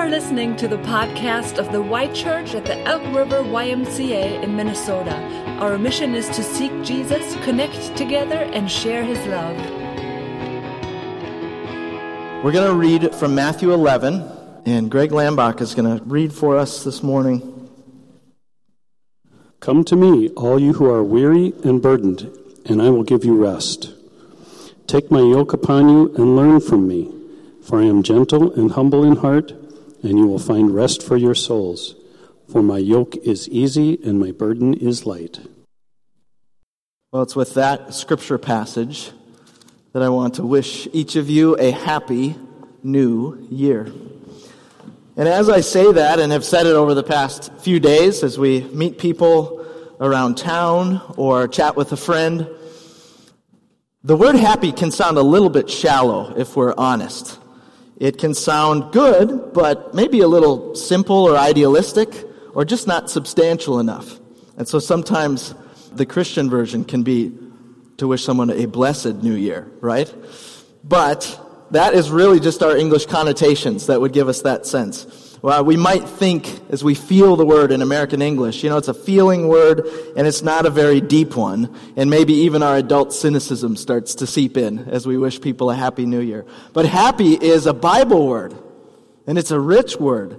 are listening to the podcast of the Y Church at the Elk River YMCA in Minnesota. Our mission is to seek Jesus, connect together, and share his love. We're going to read from Matthew 11, and Greg Lambach is going to read for us this morning. Come to me, all you who are weary and burdened, and I will give you rest. Take my yoke upon you and learn from me, for I am gentle and humble in heart, and you will find rest for your souls. For my yoke is easy and my burden is light. Well, it's with that scripture passage that I want to wish each of you a happy new year. And as I say that, and have said it over the past few days as we meet people around town or chat with a friend, the word happy can sound a little bit shallow if we're honest. It can sound good, but maybe a little simple or idealistic or just not substantial enough. And so sometimes the Christian version can be to wish someone a blessed new year, right? But that is really just our English connotations that would give us that sense. Well, we might think as we feel the word in American English, you know, it's a feeling word and it's not a very deep one. And maybe even our adult cynicism starts to seep in as we wish people a happy new year. But happy is a Bible word and it's a rich word.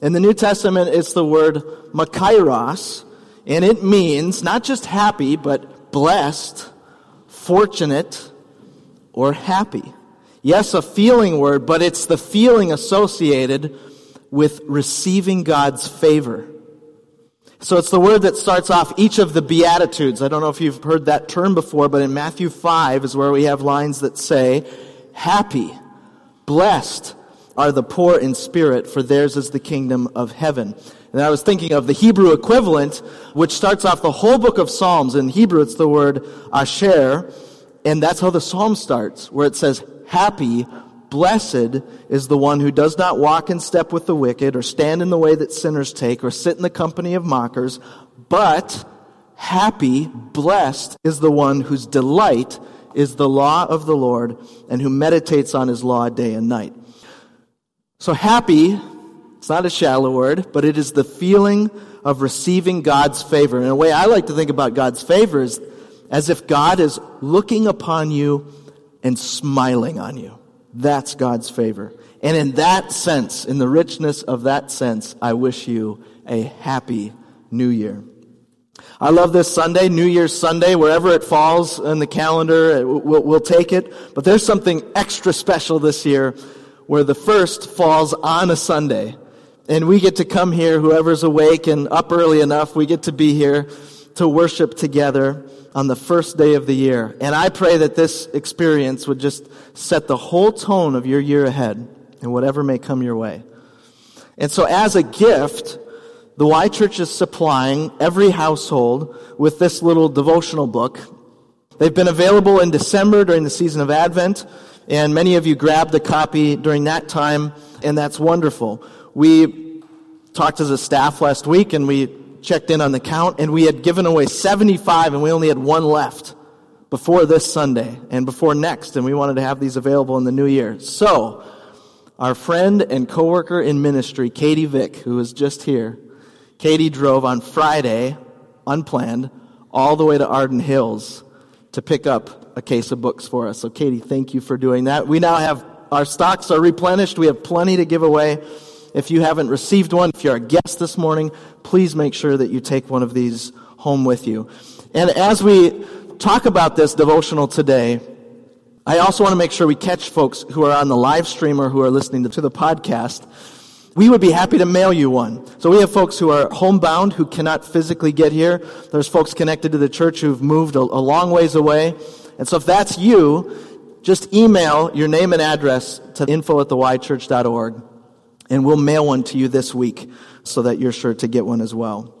In the New Testament, it's the word makarios and it means not just happy, but blessed, fortunate, or happy. Yes, a feeling word, but it's the feeling associated with receiving God's favor. So it's the word that starts off each of the Beatitudes. I don't know if you've heard that term before, but in Matthew 5 is where we have lines that say, Happy, blessed are the poor in spirit, for theirs is the kingdom of heaven. And I was thinking of the Hebrew equivalent, which starts off the whole book of Psalms. In Hebrew, it's the word asher. And that's how the Psalm starts, where it says, happy, blessed is the one who does not walk in step with the wicked, or stand in the way that sinners take, or sit in the company of mockers, but happy, blessed is the one whose delight is the law of the Lord, and who meditates on his law day and night. So happy it's not a shallow word, but it is the feeling of receiving God's favor. And a way I like to think about God's favor is as if God is looking upon you and smiling on you. That's God's favor. And in that sense, in the richness of that sense, I wish you a happy new year. I love this Sunday, New Year's Sunday, wherever it falls in the calendar, we'll, we'll take it. But there's something extra special this year where the first falls on a Sunday. And we get to come here, whoever's awake and up early enough, we get to be here to worship together on the first day of the year. And I pray that this experience would just set the whole tone of your year ahead and whatever may come your way. And so as a gift, the Y Church is supplying every household with this little devotional book. They've been available in December during the season of Advent, and many of you grabbed a copy during that time, and that's wonderful. We talked as a staff last week and we checked in on the count and we had given away 75 and we only had one left before this Sunday and before next and we wanted to have these available in the new year. So, our friend and coworker in ministry, Katie Vick, who was just here, Katie drove on Friday, unplanned, all the way to Arden Hills to pick up a case of books for us. So Katie, thank you for doing that. We now have our stocks are replenished. We have plenty to give away. If you haven't received one, if you're a guest this morning, please make sure that you take one of these home with you. And as we talk about this devotional today, I also want to make sure we catch folks who are on the live stream or who are listening to the podcast. We would be happy to mail you one. So we have folks who are homebound who cannot physically get here. There's folks connected to the church who've moved a, a long ways away. And so if that's you, just email your name and address to info at theychurch.org and we'll mail one to you this week so that you're sure to get one as well.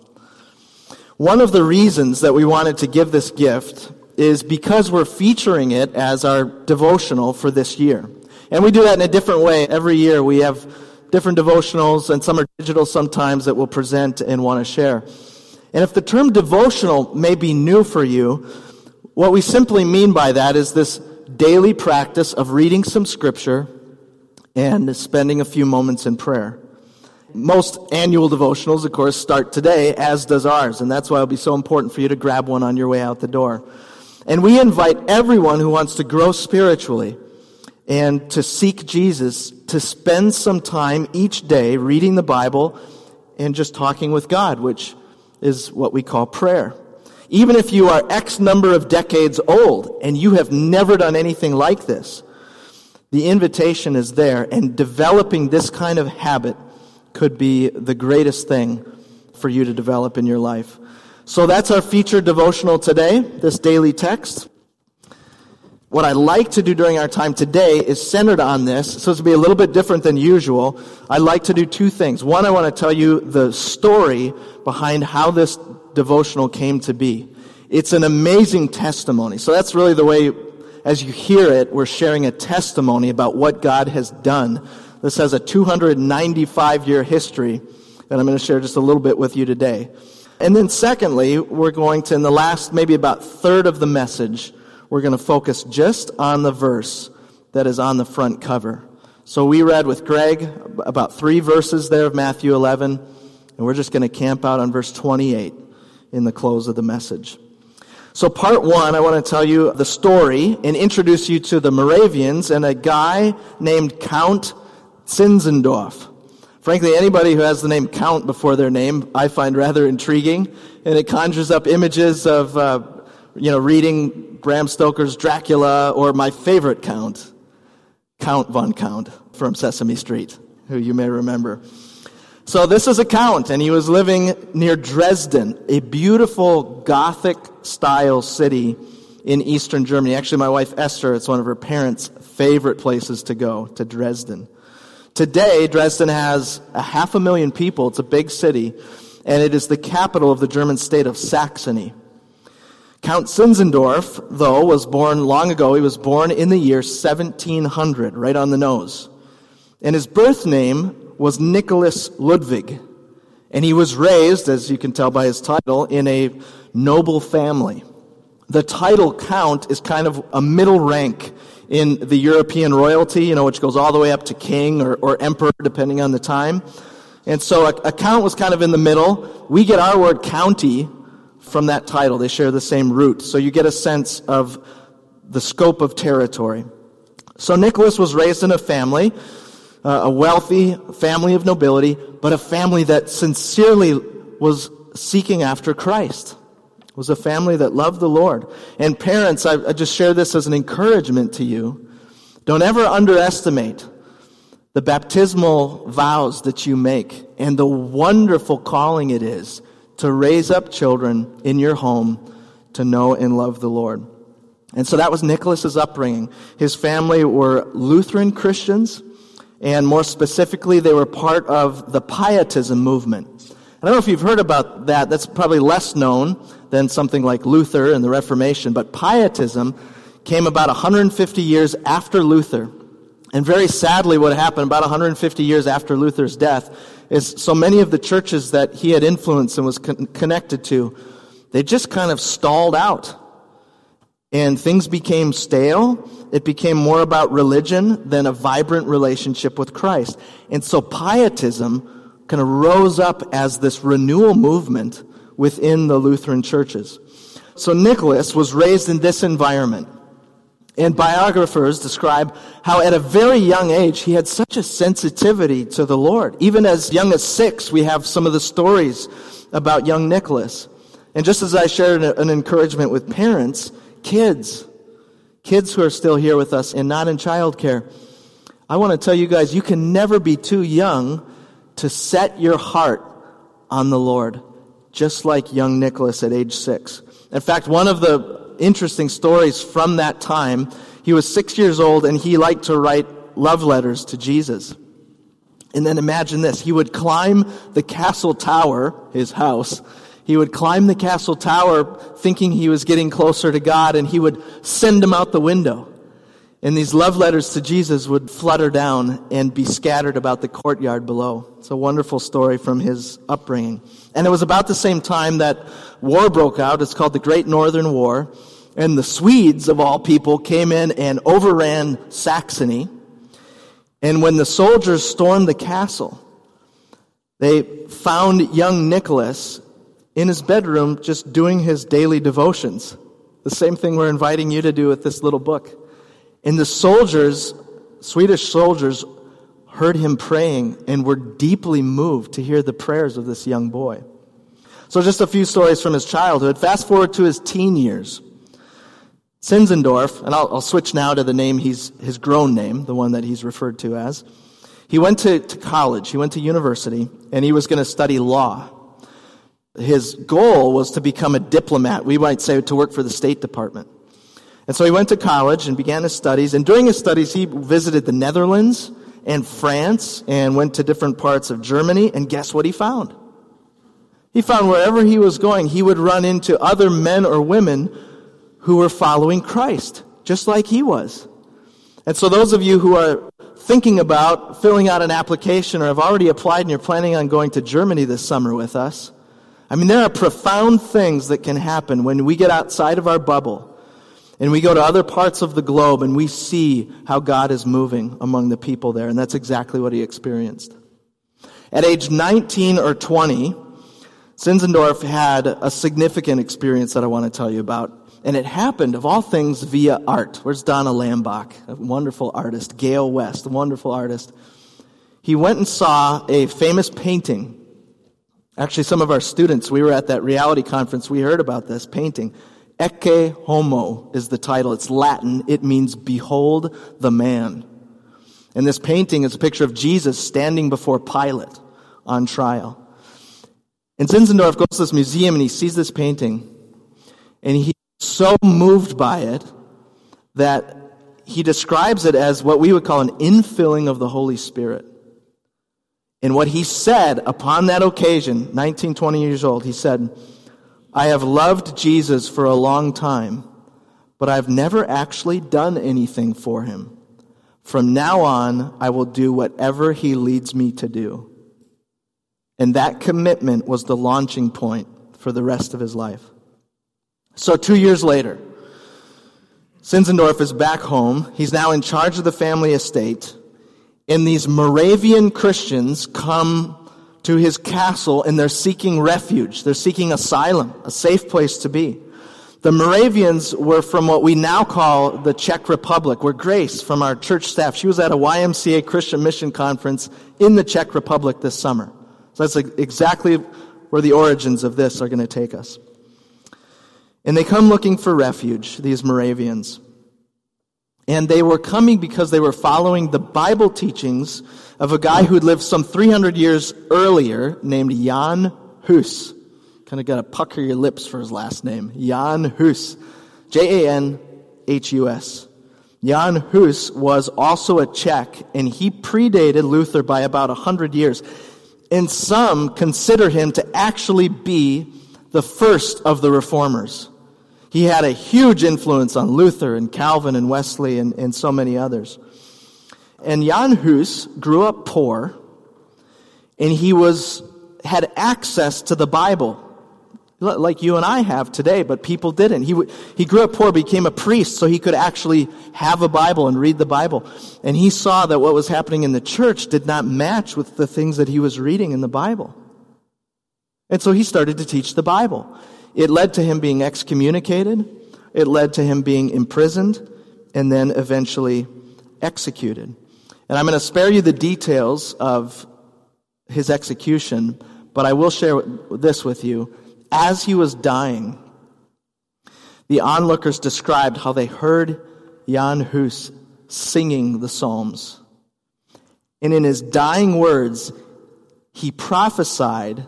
One of the reasons that we wanted to give this gift is because we're featuring it as our devotional for this year. And we do that in a different way. Every year we have different devotionals, and some are digital sometimes that we'll present and want to share. And if the term devotional may be new for you, what we simply mean by that is this daily practice of reading some scripture and spending a few moments in prayer. most annual devotionals, of course, start today, as does ours. And that's why it'll be so important for you to grab one on your way out the door. And we invite everyone who wants to grow spiritually and to seek Jesus to spend some time each day reading the Bible and just talking with God, which is what we call prayer. Even if you are X number of decades old and you have never done anything like this, the invitation is there, and developing this kind of habit could be the greatest thing for you to develop in your life. So that's our featured devotional today, this daily text. What I like to do during our time today is centered on this, so it's to be a little bit different than usual. I like to do two things. One, I want to tell you the story behind how this devotional came to be. It's an amazing testimony. So that's really the way, as you hear it, we're sharing a testimony about what God has done. This has a 295 year history that I'm going to share just a little bit with you today. And then secondly, we're going to, in the last maybe about third of the message, we're going to focus just on the verse that is on the front cover. So we read with Greg about three verses there of Matthew 11, and we're just going to camp out on verse 28 in the close of the message. So part one, I want to tell you the story and introduce you to the Moravians and a guy named Count Zinzendorf. Frankly, anybody who has the name Count before their name, I find rather intriguing, and it conjures up images of, uh, you know, reading Bram Stoker's Dracula or my favorite Count, Count von Count from Sesame Street, who you may remember. So this is a Count, and he was living near Dresden, a beautiful Gothic style city in eastern Germany. Actually, my wife Esther, it's one of her parents' favorite places to go, to Dresden. Today, Dresden has a half a million people. It's a big city, and it is the capital of the German state of Saxony. Count Zinzendorf, though, was born long ago. He was born in the year 1700, right on the nose. And his birth name was Nicholas Ludwig. And he was raised, as you can tell by his title, in a noble family. The title count is kind of a middle rank in the European royalty, you know, which goes all the way up to king or, or emperor, depending on the time. And so a, a count was kind of in the middle. We get our word county from that title. They share the same root. So you get a sense of the scope of territory. So Nicholas was raised in a family, uh, a wealthy family of nobility, but a family that sincerely was seeking after Christ was a family that loved the Lord. And parents, I, I just share this as an encouragement to you. Don't ever underestimate the baptismal vows that you make and the wonderful calling it is to raise up children in your home to know and love the Lord. And so that was Nicholas's upbringing. His family were Lutheran Christians, and more specifically, they were part of the Pietism movement. I don't know if you've heard about that. That's probably less known than something like Luther and the Reformation. But Pietism came about 150 years after Luther. And very sadly, what happened about 150 years after Luther's death is so many of the churches that he had influenced and was con- connected to, they just kind of stalled out. And things became stale. It became more about religion than a vibrant relationship with Christ. And so Pietism kind of rose up as this renewal movement within the Lutheran churches. So Nicholas was raised in this environment. And biographers describe how at a very young age he had such a sensitivity to the Lord. Even as young as six, we have some of the stories about young Nicholas. And just as I shared an encouragement with parents, kids, kids who are still here with us and not in childcare, I want to tell you guys, you can never be too young to set your heart on the Lord, just like young Nicholas at age six. In fact, one of the interesting stories from that time, he was six years old and he liked to write love letters to Jesus. And then imagine this. He would climb the castle tower, his house. He would climb the castle tower thinking he was getting closer to God and he would send him out the window. And these love letters to Jesus would flutter down and be scattered about the courtyard below. It's a wonderful story from his upbringing. And it was about the same time that war broke out. It's called the Great Northern War. And the Swedes, of all people, came in and overran Saxony. And when the soldiers stormed the castle, They found young Nicholas in his bedroom just doing his daily devotions. The same thing we're inviting you to do with this little book. And the soldiers, Swedish soldiers, heard him praying and were deeply moved to hear the prayers of this young boy. So, just a few stories from his childhood. Fast forward to his teen years. Zinzendorf, and I'll, I'll, switch now to the name he's, his grown name, the one that he's referred to as. He went to, to college, he went to university, and he was going to study law. His goal was to become a diplomat, we might say to work for the State Department. And so he went to college and began his studies, and during his studies, he visited the Netherlands and France and went to different parts of Germany, and guess what he found? He found wherever he was going, he would run into other men or women who were following Christ, just like he was. And so, those of you who are thinking about filling out an application or have already applied and you're planning on going to Germany this summer with us, I mean, there are profound things that can happen when we get outside of our bubble and we go to other parts of the globe and we see how God is moving among the people there. And that's exactly what he experienced. At age 19 or 20, Zinzendorf had a significant experience that I want to tell you about. And it happened, of all things, via art. Where's Donna Lambach, a wonderful artist? Gail West, a wonderful artist. He went and saw a famous painting. Actually, some of our students, we were at that reality conference, we heard about this painting. Ecce Homo is the title. It's Latin. It means behold the man. And this painting is a picture of Jesus standing before Pilate on trial. And Zinzendorf goes to this museum and he sees this painting and he's so moved by it that he describes it as what we would call an infilling of the Holy Spirit. And what he said upon that occasion, 19, 20 years old, he said, I have loved Jesus for a long time, but I've never actually done anything for him. From now on, I will do whatever he leads me to do. And that commitment was the launching point for the rest of his life. So, two years later, Zinzendorf is back home. He's now in charge of the family estate. And these Moravian Christians come to his castle and they're seeking refuge. They're seeking asylum, a safe place to be. The Moravians were from what we now call the Czech Republic, where Grace from our church staff, she was at a YMCA Christian mission conference in the Czech Republic this summer. So that's exactly where the origins of this are going to take us. And they come looking for refuge, these Moravians. And they were coming because they were following the Bible teachings of a guy who had lived some 300 years earlier named Jan Hus. Kind of got to pucker your lips for his last name. Jan Hus. J A N H U S. Jan Hus was also a Czech, and he predated Luther by about 100 years. And some consider him to actually be the first of the reformers. He had a huge influence on Luther and Calvin and Wesley and, and so many others. And Jan Hus grew up poor, and he was, had access to the Bible, like you and I have today, but people didn't. He, he grew up poor, became a priest, so he could actually have a Bible and read the Bible. And he saw that what was happening in the church did not match with the things that he was reading in the Bible. And so he started to teach the Bible. It led to him being excommunicated, it led to him being imprisoned, and then eventually executed. And I'm going to spare you the details of his execution, but I will share this with you. As he was dying, the onlookers described how they heard Jan Hus singing the Psalms. And in his dying words, he prophesied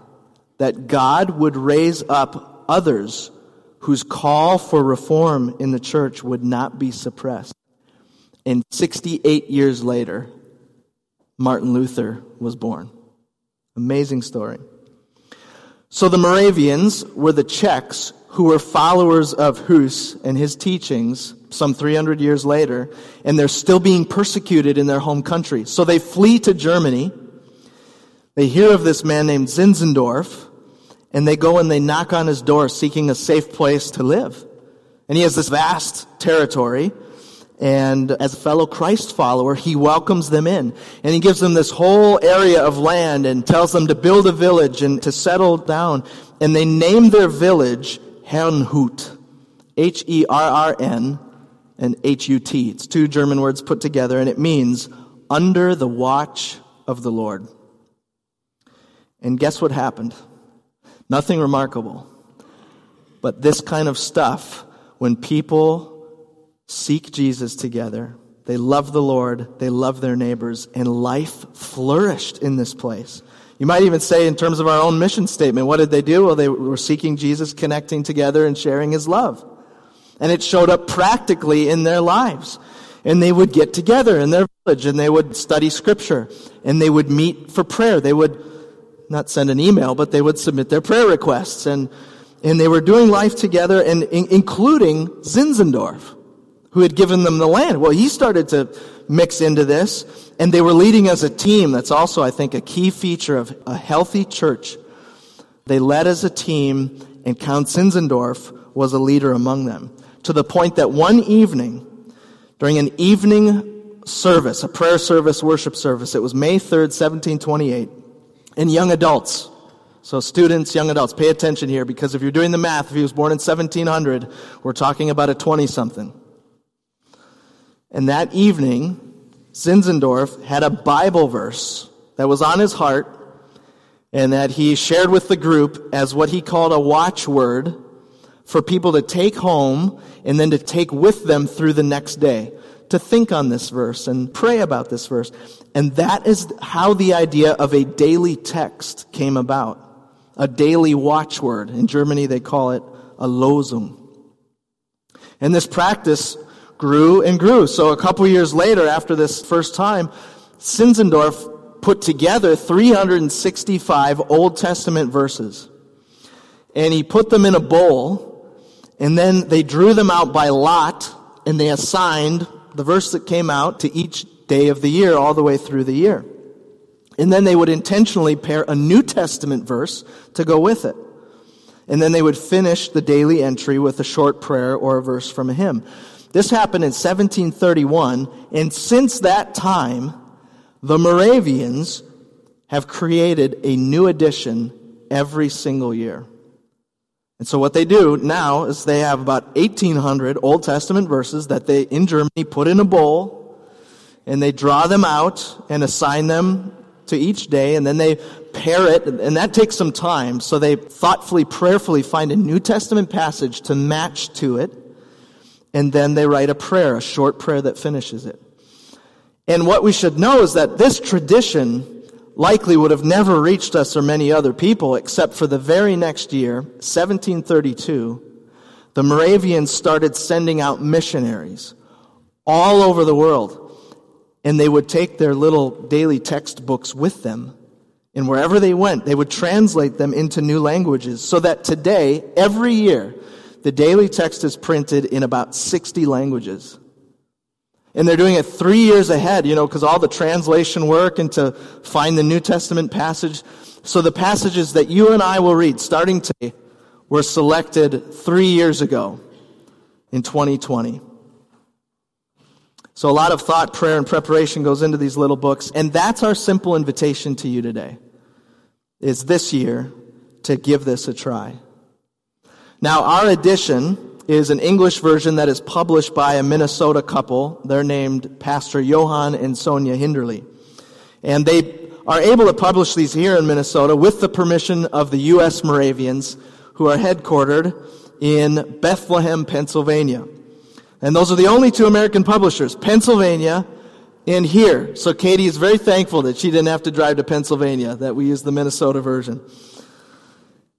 that God would raise up others whose call for reform in the church would not be suppressed. And 68 years later, Martin Luther was born. Amazing story. So the Moravians were the Czechs who were followers of Hus and his teachings some 300 years later, and they're still being persecuted in their home country. So they flee to Germany. They hear of this man named Zinzendorf, and they go and they knock on his door seeking a safe place to live. And he has this vast territory, And as a fellow Christ follower, he welcomes them in. And he gives them this whole area of land and tells them to build a village and to settle down. And they name their village Herrnhut. H-E-R-R-N and H-U-T. It's two German words put together and it means under the watch of the Lord. And guess what happened? Nothing remarkable. But this kind of stuff, when people seek Jesus together. They love the Lord, they love their neighbors, and life flourished in this place. You might even say, in terms of our own mission statement, what did they do? Well, they were seeking Jesus, connecting together, and sharing his love. And it showed up practically in their lives. And they would get together in their village and they would study scripture and they would meet for prayer. They would not send an email, but they would submit their prayer requests and, and they were doing life together and in, including Zinzendorf who had given them the land. Well, he started to mix into this, and they were leading as a team. That's also, I think, a key feature of a healthy church. They led as a team, and Count Zinzendorf was a leader among them. To the point that one evening, during an evening service, a prayer service, worship service, it was May 3rd, 1728, and young adults, so students, young adults, pay attention here because if you're doing the math, if he was born in 1700, we're talking about a 20 something. And that evening, Zinzendorf had a Bible verse that was on his heart and that he shared with the group as what he called a watchword for people to take home and then to take with them through the next day to think on this verse and pray about this verse. And that is how the idea of a daily text came about. A daily watchword. In Germany, they call it a Losung. And this practice grew and grew. So a couple years later, after this first time, Zinzendorf put together 365 Old Testament verses. And he put them in a bowl, and then they drew them out by lot, and they assigned the verse that came out to each day of the year, all the way through the year. And then they would intentionally pair a New Testament verse to go with it. And then they would finish the daily entry with a short prayer or a verse from a hymn. This happened in 1731, and since that time, the Moravians have created a new edition every single year. And so what they do now is they have about 1800 Old Testament verses that they, in Germany, put in a bowl, and they draw them out and assign them to each day, and then they pair it, and that takes some time. So they thoughtfully, prayerfully find a New Testament passage to match to it, and then they write a prayer, a short prayer that finishes it. And what we should know is that this tradition likely would have never reached us or many other people except for the very next year, 1732, the Moravians started sending out missionaries all over the world. And they would take their little daily textbooks with them. And wherever they went, they would translate them into new languages so that today, every year, the daily text is printed in about 60 languages. And they're doing it three years ahead, you know, because all the translation work and to find the New Testament passage. So the passages that you and I will read starting today were selected three years ago in 2020. So a lot of thought, prayer, and preparation goes into these little books. And that's our simple invitation to you today, is this year to give this a try. Now, our edition is an English version that is published by a Minnesota couple. They're named Pastor Johan and Sonia Hinderly. And they are able to publish these here in Minnesota with the permission of the U.S. Moravians, who are headquartered in Bethlehem, Pennsylvania. And those are the only two American publishers, Pennsylvania and here. So Katie is very thankful that she didn't have to drive to Pennsylvania, that we use the Minnesota version.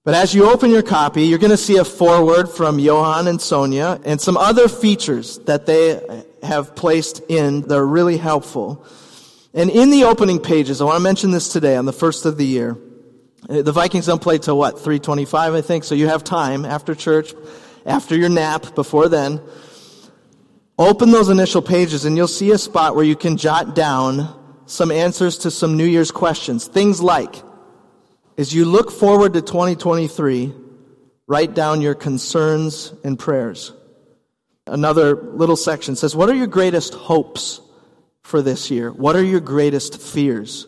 But as you open your copy, you're going to see a foreword from Johan and Sonia and some other features that they have placed in that are really helpful. And in the opening pages, I want to mention this today on the first of the year. Uh, the Vikings don't play till what, 325, I think, so you have time after church, after your nap, before then. Open those initial pages and you'll see a spot where you can jot down some answers to some New Year's questions. Things like, as you look forward to 2023, write down your concerns and prayers. another little section says, What are your greatest hopes for this year? What are your greatest fears?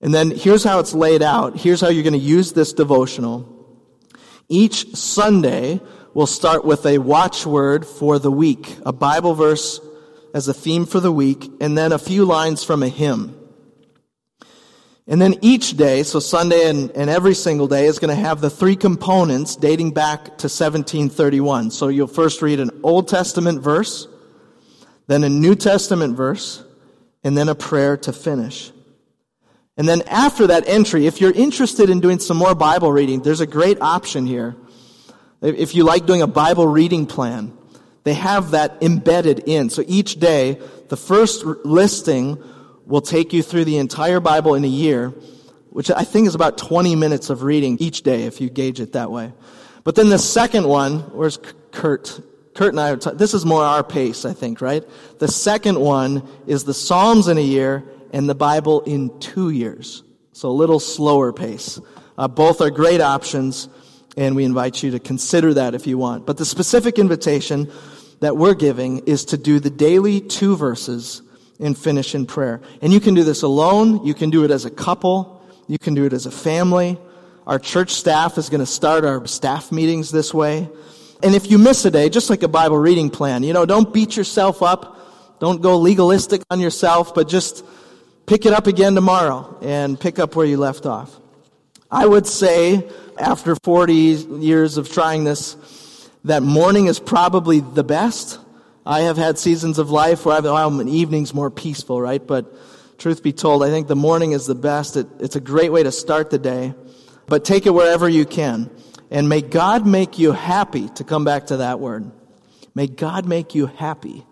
And then here's how it's laid out. Here's how you're going to use this devotional. Each Sunday, we'll start with a watchword for the week, a Bible verse as a theme for the week, and then a few lines from a hymn. And then each day, so Sunday and, and every single day, is going to have the three components dating back to 1731. So you'll first read an Old Testament verse, then a New Testament verse, and then a prayer to finish. And then after that entry, if you're interested in doing some more Bible reading, there's a great option here. If you like doing a Bible reading plan, they have that embedded in. So each day, the first listing will take you through the entire Bible in a year, which I think is about 20 minutes of reading each day if you gauge it that way. But then the second one, where's Kurt? Kurt and I are t- this is more our pace, I think, right? The second one is the Psalms in a year and the Bible in two years. So a little slower pace. Uh, both are great options, and we invite you to consider that if you want. But the specific invitation that we're giving is to do the daily two verses and finish in prayer. And you can do this alone. You can do it as a couple. You can do it as a family. Our church staff is going to start our staff meetings this way. And if you miss a day, just like a Bible reading plan, you know, don't beat yourself up. Don't go legalistic on yourself, but just pick it up again tomorrow and pick up where you left off. I would say, after 40 years of trying this, that morning is probably the best. I have had seasons of life where I've, oh, well, an evening's more peaceful, right? But truth be told, I think the morning is the best. It, it's a great way to start the day. But take it wherever you can. And may God make you happy, to come back to that word. May God make you happy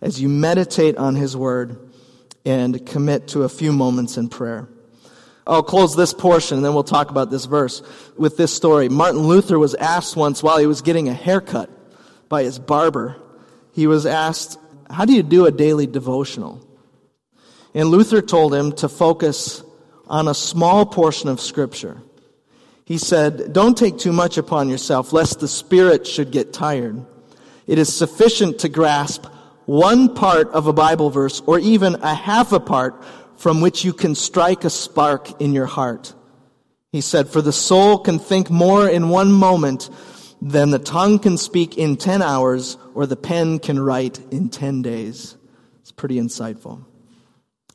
as you meditate on His word and commit to a few moments in prayer. I'll close this portion and then we'll talk about this verse with this story. Martin Luther was asked once while he was getting a haircut by his barber he was asked, How do you do a daily devotional? And Luther told him to focus on a small portion of Scripture. He said, Don't take too much upon yourself, lest the Spirit should get tired. It is sufficient to grasp one part of a Bible verse, or even a half a part, from which you can strike a spark in your heart. He said, For the soul can think more in one moment then the tongue can speak in 10 hours, or the pen can write in 10 days. It's pretty insightful.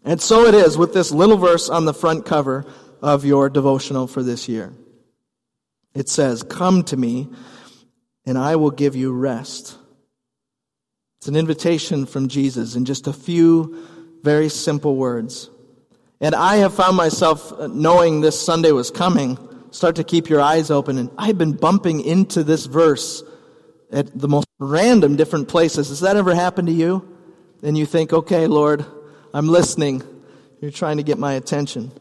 And so it is with this little verse on the front cover of your devotional for this year. It says, Come to me, and I will give you rest. It's an invitation from Jesus in just a few very simple words. And I have found myself knowing this Sunday was coming start to keep your eyes open. And I've been bumping into this verse at the most random different places. Has that ever happened to you? And you think, okay, Lord, I'm listening. You're trying to get my attention.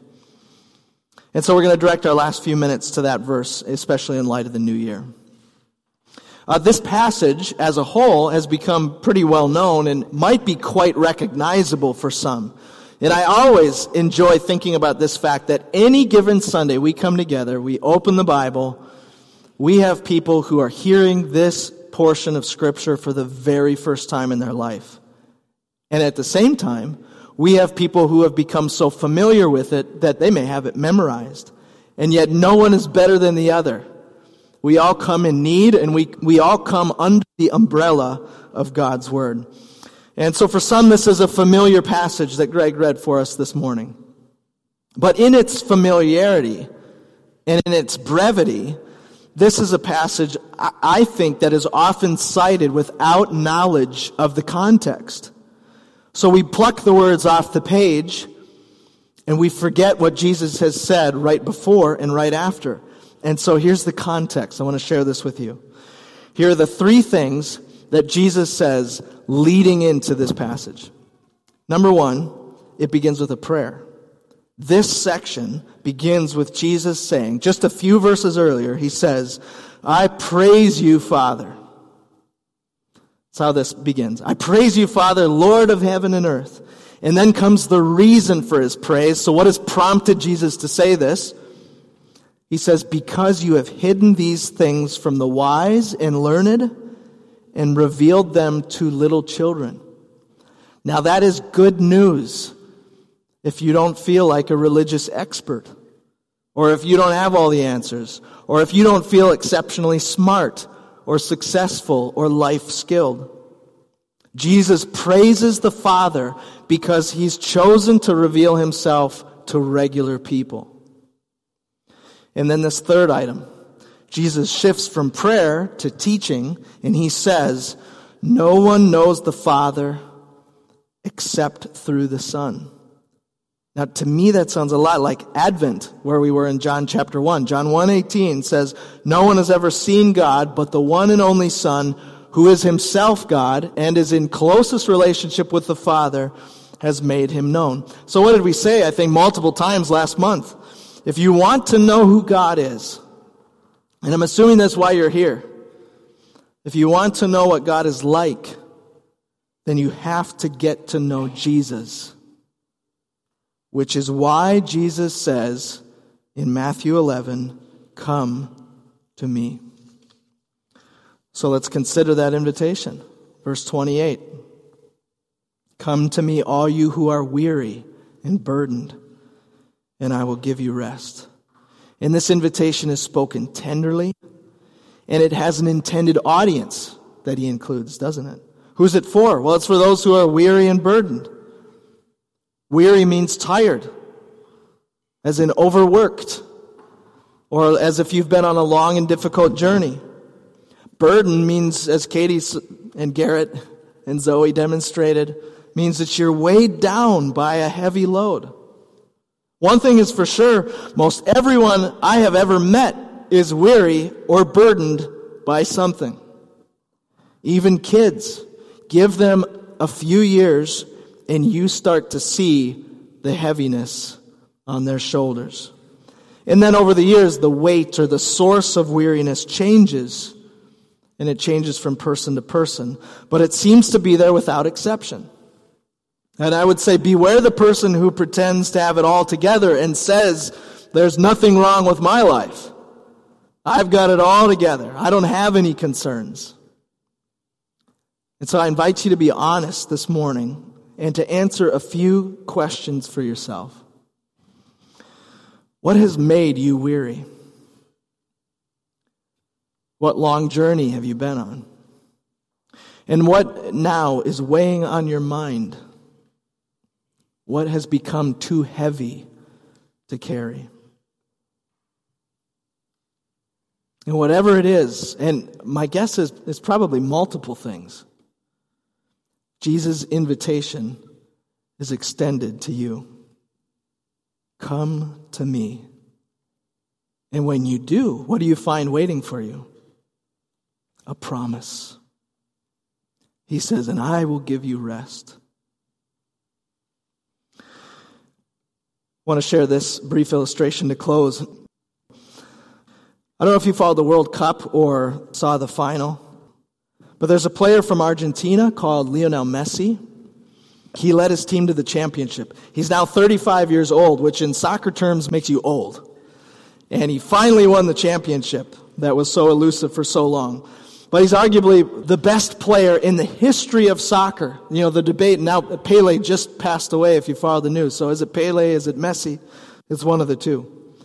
And so we're going to direct our last few minutes to that verse, especially in light of the new year. Uh, this passage as a whole has become pretty well known and might be quite recognizable for some. And I always enjoy thinking about this fact that any given Sunday we come together, we open the Bible, we have people who are hearing this portion of Scripture for the very first time in their life. And at the same time, we have people who have become so familiar with it that they may have it memorized. And yet no one is better than the other. We all come in need and we, we all come under the umbrella of God's Word. And so for some, this is a familiar passage that Greg read for us this morning. But in its familiarity and in its brevity, this is a passage I think that is often cited without knowledge of the context. So we pluck the words off the page and we forget what Jesus has said right before and right after. And so here's the context. I want to share this with you. Here are the three things that Jesus says leading into this passage. Number one, it begins with a prayer. This section begins with Jesus saying, just a few verses earlier, he says, I praise you, Father. That's how this begins. I praise you, Father, Lord of heaven and earth. And then comes the reason for his praise. So what has prompted Jesus to say this? He says, because you have hidden these things from the wise and learned and revealed them to little children. Now that is good news if you don't feel like a religious expert, or if you don't have all the answers, or if you don't feel exceptionally smart, or successful, or life skilled. Jesus praises the Father because he's chosen to reveal himself to regular people. And then this third item. Jesus shifts from prayer to teaching, and he says, No one knows the Father except through the Son. Now, to me, that sounds a lot like Advent, where we were in John chapter 1. John 1.18 says, No one has ever seen God but the one and only Son, who is himself God and is in closest relationship with the Father, has made him known. So what did we say, I think, multiple times last month? If you want to know who God is, and I'm assuming that's why you're here, if you want to know what God is like, then you have to get to know Jesus. Which is why Jesus says in Matthew 11, Come to me. So let's consider that invitation. Verse 28 Come to me, all you who are weary and burdened, and I will give you rest. And this invitation is spoken tenderly, and it has an intended audience that he includes, doesn't it? Who's it for? Well, it's for those who are weary and burdened. Weary means tired, as in overworked, or as if you've been on a long and difficult journey. Burden means, as Katie and Garrett and Zoe demonstrated, means that you're weighed down by a heavy load. One thing is for sure, most everyone I have ever met is weary or burdened by something. Even kids. Give them a few years and you start to see the heaviness on their shoulders. And then over the years, the weight or the source of weariness changes. And it changes from person to person. But it seems to be there without exception. And I would say, beware the person who pretends to have it all together and says, there's nothing wrong with my life. I've got it all together. I don't have any concerns. And so I invite you to be honest this morning and to answer a few questions for yourself. What has made you weary? What long journey have you been on? And what now is weighing on your mind? What has become too heavy to carry? And whatever it is, and my guess is it's probably multiple things. Jesus' invitation is extended to you. Come to me. And when you do, what do you find waiting for you? A promise. He says, And I will give you rest. Want to share this brief illustration to close. I don't know if you followed the World Cup or saw the final. But there's a player from Argentina called Lionel Messi. He led his team to the championship. He's now 35 years old, which in soccer terms makes you old. And he finally won the championship that was so elusive for so long. But he's arguably the best player in the history of soccer. You know, the debate now, Pele just passed away if you follow the news. So is it Pele? Is it Messi? It's one of the two.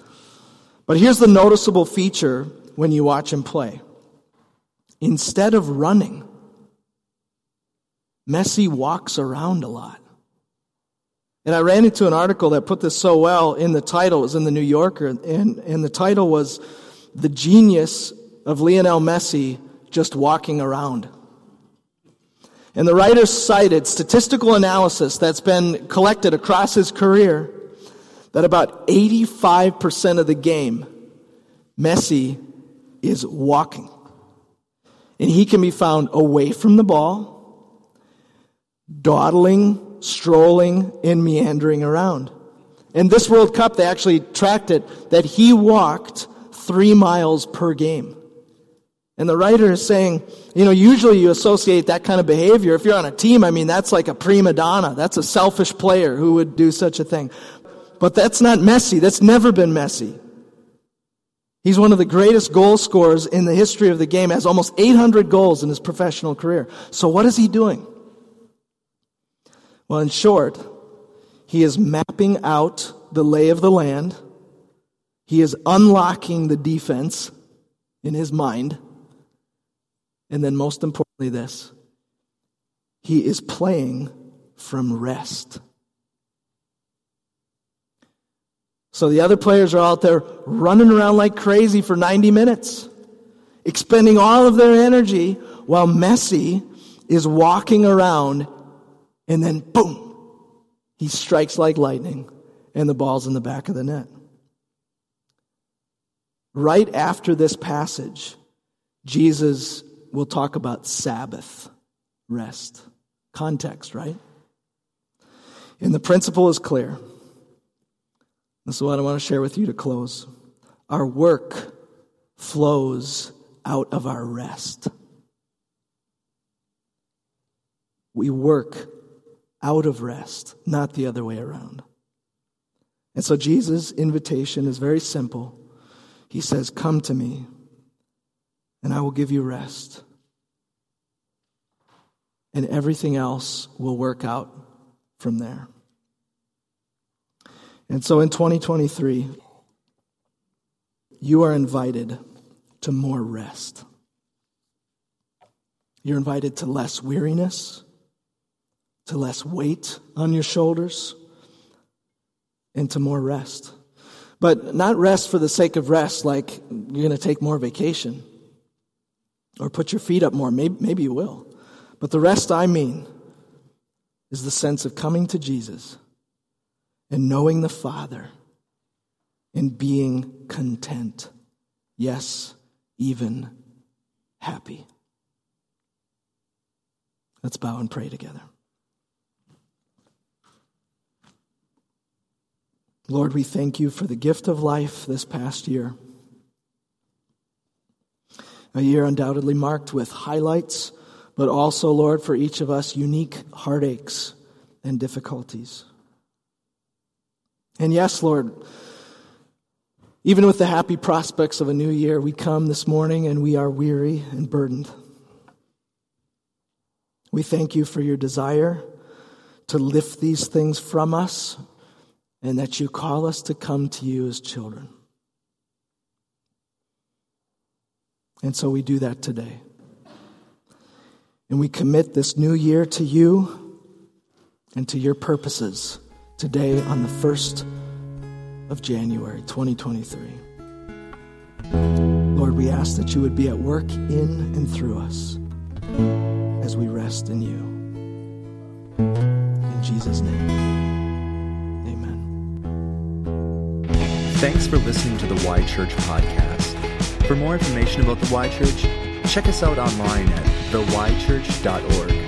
But here's the noticeable feature when you watch him play. Instead of running, Messi walks around a lot. And I ran into an article that put this so well in the title. It was in the New Yorker. And, and the title was The Genius of Lionel Messi Just Walking Around. And the writer cited statistical analysis that's been collected across his career that about 85% of the game, Messi is walking. And he can be found away from the ball, dawdling, strolling, and meandering around. In this World Cup, they actually tracked it that he walked three miles per game. And the writer is saying, you know, usually you associate that kind of behavior. If you're on a team, I mean, that's like a prima donna. That's a selfish player who would do such a thing. But that's not Messi. That's never been Messi. He's one of the greatest goal scorers in the history of the game, has almost 800 goals in his professional career. So what is he doing? Well, in short, he is mapping out the lay of the land. He is unlocking the defense in his mind. And then, most importantly, this he is playing from rest. So the other players are out there running around like crazy for 90 minutes, expending all of their energy while Messi is walking around and then boom, he strikes like lightning and the ball's in the back of the net. Right after this passage, Jesus will talk about Sabbath rest. Context, right? And the principle is clear. This is what I want to share with you to close. Our work flows out of our rest. We work out of rest, not the other way around. And so Jesus' invitation is very simple. He says, Come to me, and I will give you rest. And everything else will work out from there. And so in 2023, you are invited to more rest. You're invited to less weariness, to less weight on your shoulders, and to more rest. But not rest for the sake of rest, like you're going to take more vacation or put your feet up more. Maybe, maybe you will. But the rest I mean is the sense of coming to Jesus and knowing the Father and being content. Yes, even happy. Let's bow and pray together. Lord, we thank you for the gift of life this past year. A year undoubtedly marked with highlights, but also, Lord, for each of us, unique heartaches and difficulties. And yes, Lord, even with the happy prospects of a new year, we come this morning and we are weary and burdened. We thank you for your desire to lift these things from us and that you call us to come to you as children. And so we do that today. And we commit this new year to you and to your purposes today on the 1st of January 2023. Lord, we ask that you would be at work in and through us as we rest in you. In Jesus' name, amen. Thanks for listening to the Y Church podcast. For more information about the Y Church, check us out online at theychurch.org.